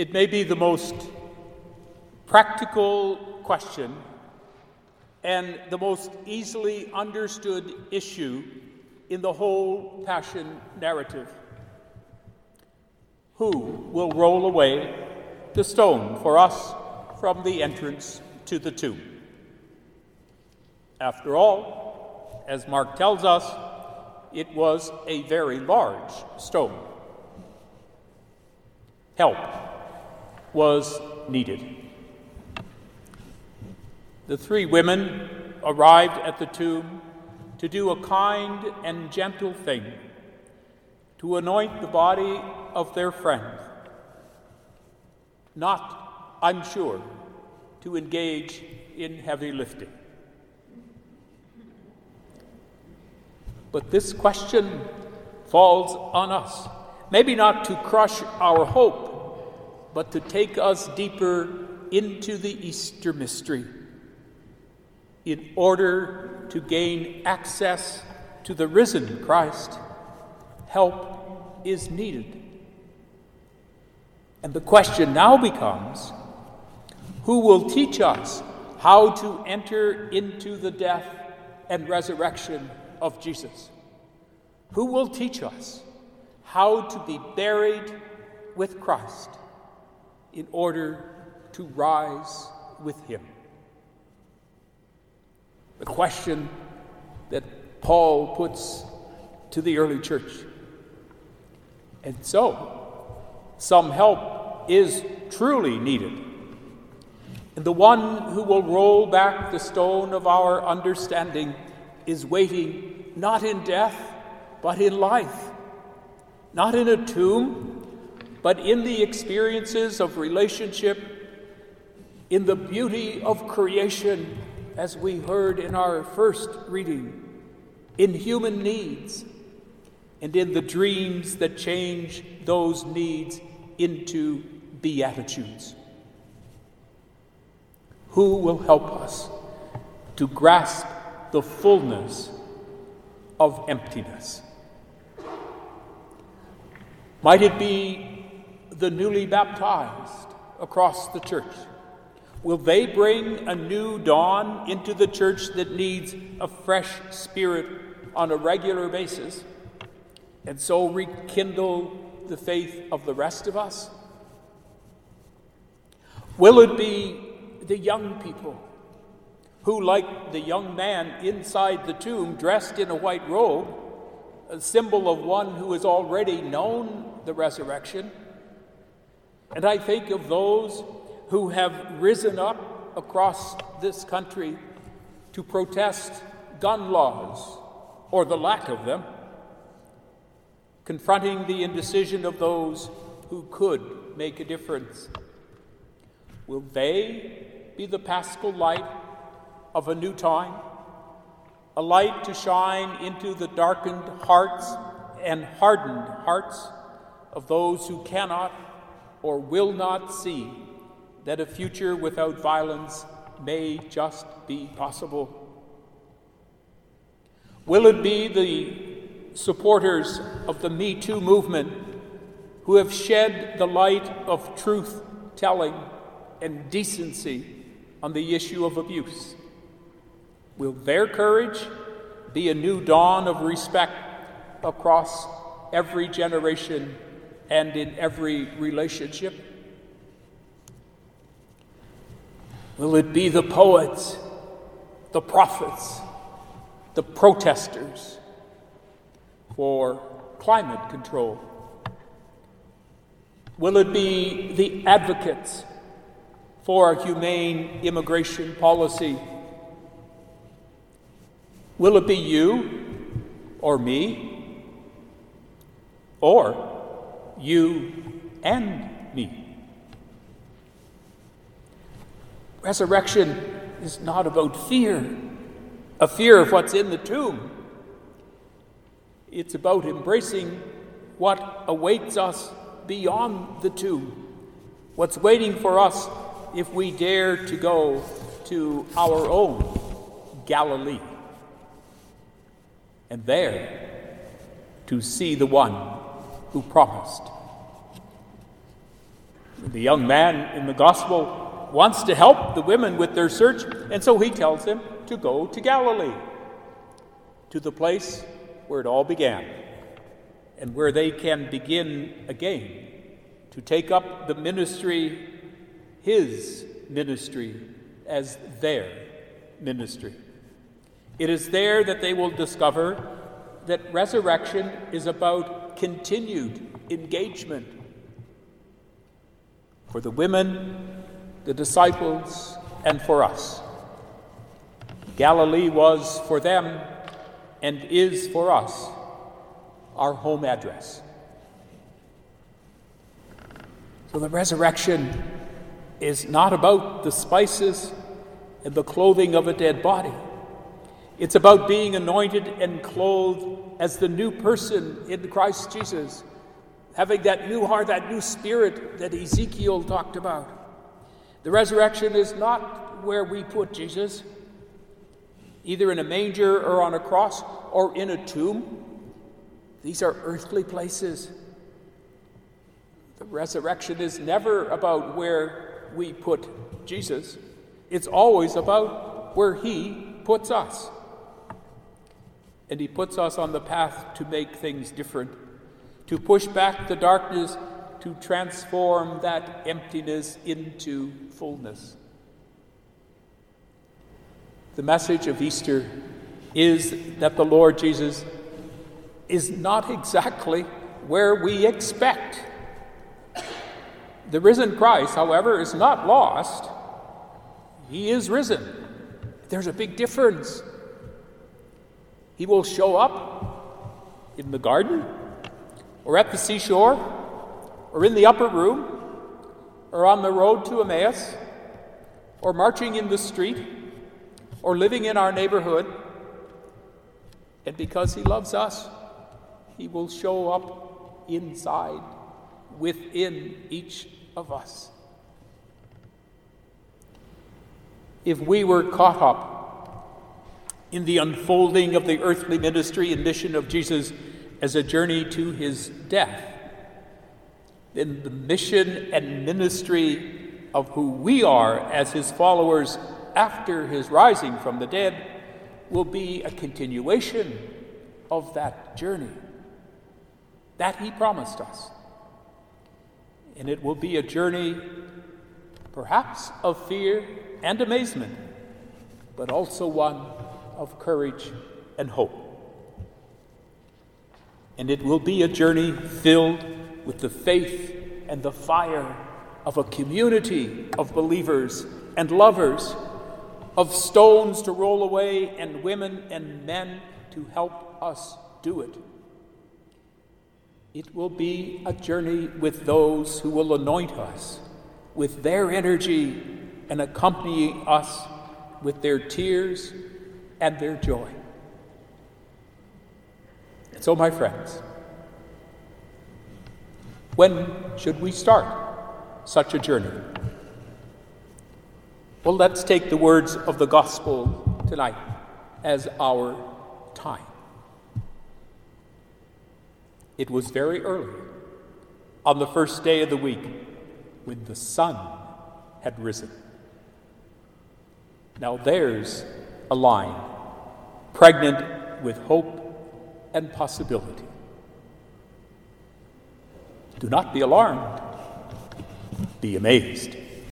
It may be the most practical question and the most easily understood issue in the whole Passion narrative. Who will roll away the stone for us from the entrance to the tomb? After all, as Mark tells us, it was a very large stone. Help was needed. The three women arrived at the tomb to do a kind and gentle thing to anoint the body of their friend. Not, I'm sure, to engage in heavy lifting. But this question falls on us. Maybe not to crush our hope, but to take us deeper into the Easter mystery in order to gain access to the risen Christ. Help is needed. And the question now becomes who will teach us how to enter into the death and resurrection of Jesus, who will teach us how to be buried with Christ in order to rise with Him. The question that Paul puts to the early church. And so, some help is truly needed. And the one who will roll back the stone of our understanding is waiting not in death, but in life, not in a tomb, but in the experiences of relationship, in the beauty of creation, as we heard in our first reading, in human needs, and in the dreams that change those needs into beatitudes. Who will help us to grasp the fullness of emptiness. Might it be the newly baptized across the church? Will they bring a new dawn into the church that needs a fresh spirit on a regular basis and so rekindle the faith of the rest of us? Will it be the young people who, like the young man inside the tomb, dressed in a white robe, a symbol of one who has already known the resurrection. And I think of those who have risen up across this country to protest gun laws or the lack of them, confronting the indecision of those who could make a difference. Will they be the paschal light of a new time, a light to shine into the darkened hearts and hardened hearts of those who cannot or will not see that a future without violence may just be possible. Will it be the supporters of the Me Too movement who have shed the light of truth telling and decency on the issue of abuse? Will their courage be a new dawn of respect across every generation and in every relationship? Will it be the poets, the prophets, the protesters for climate control? Will it be the advocates for a humane immigration policy? Will it be you or me or you and me? Resurrection is not about fear, a fear of what's in the tomb. It's about embracing what awaits us beyond the tomb, what's waiting for us if we dare to go to our own Galilee and there to see the one who promised. The young man in the gospel wants to help the women with their search, and so he tells them to go to Galilee, to the place where it all began, and where they can begin again to take up the ministry, his ministry, as their ministry. It is there that they will discover that resurrection is about continued engagement. For the women, the disciples, and for us. Galilee was for them and is for us our home address. So the resurrection is not about the spices and the clothing of a dead body. It's about being anointed and clothed as the new person in Christ Jesus, having that new heart, that new spirit that Ezekiel talked about. The resurrection is not where we put Jesus, either in a manger or on a cross or in a tomb. These are earthly places. The resurrection is never about where we put Jesus, it's always about where He puts us. And He puts us on the path to make things different, to push back the darkness, to transform that emptiness into fullness. The message of Easter is that the Lord Jesus is not exactly where we expect. The risen Christ, however, is not lost. He is risen. There's a big difference. He will show up in the garden, or at the seashore, or in the upper room, or on the road to Emmaus, or marching in the street, or living in our neighborhood. And because He loves us, He will show up inside, within each of us. If we were caught up in the unfolding of the earthly ministry and mission of Jesus as a journey to his death, then the mission and ministry of who we are as his followers after his rising from the dead will be a continuation of that journey that he promised us. And it will be a journey, perhaps of fear and amazement, but also one of courage and hope. And it will be a journey filled with the faith and the fire of a community of believers and lovers, of stones to roll away and women and men to help us do it. It will be a journey with those who will anoint us with their energy and accompany us with their tears and their joy. And so, my friends, when should we start such a journey? Well, let's take the words of the gospel tonight as our time. It was very early, on the first day of the week, when the sun had risen. Now there's a line pregnant with hope and possibility. Do not be alarmed, be amazed.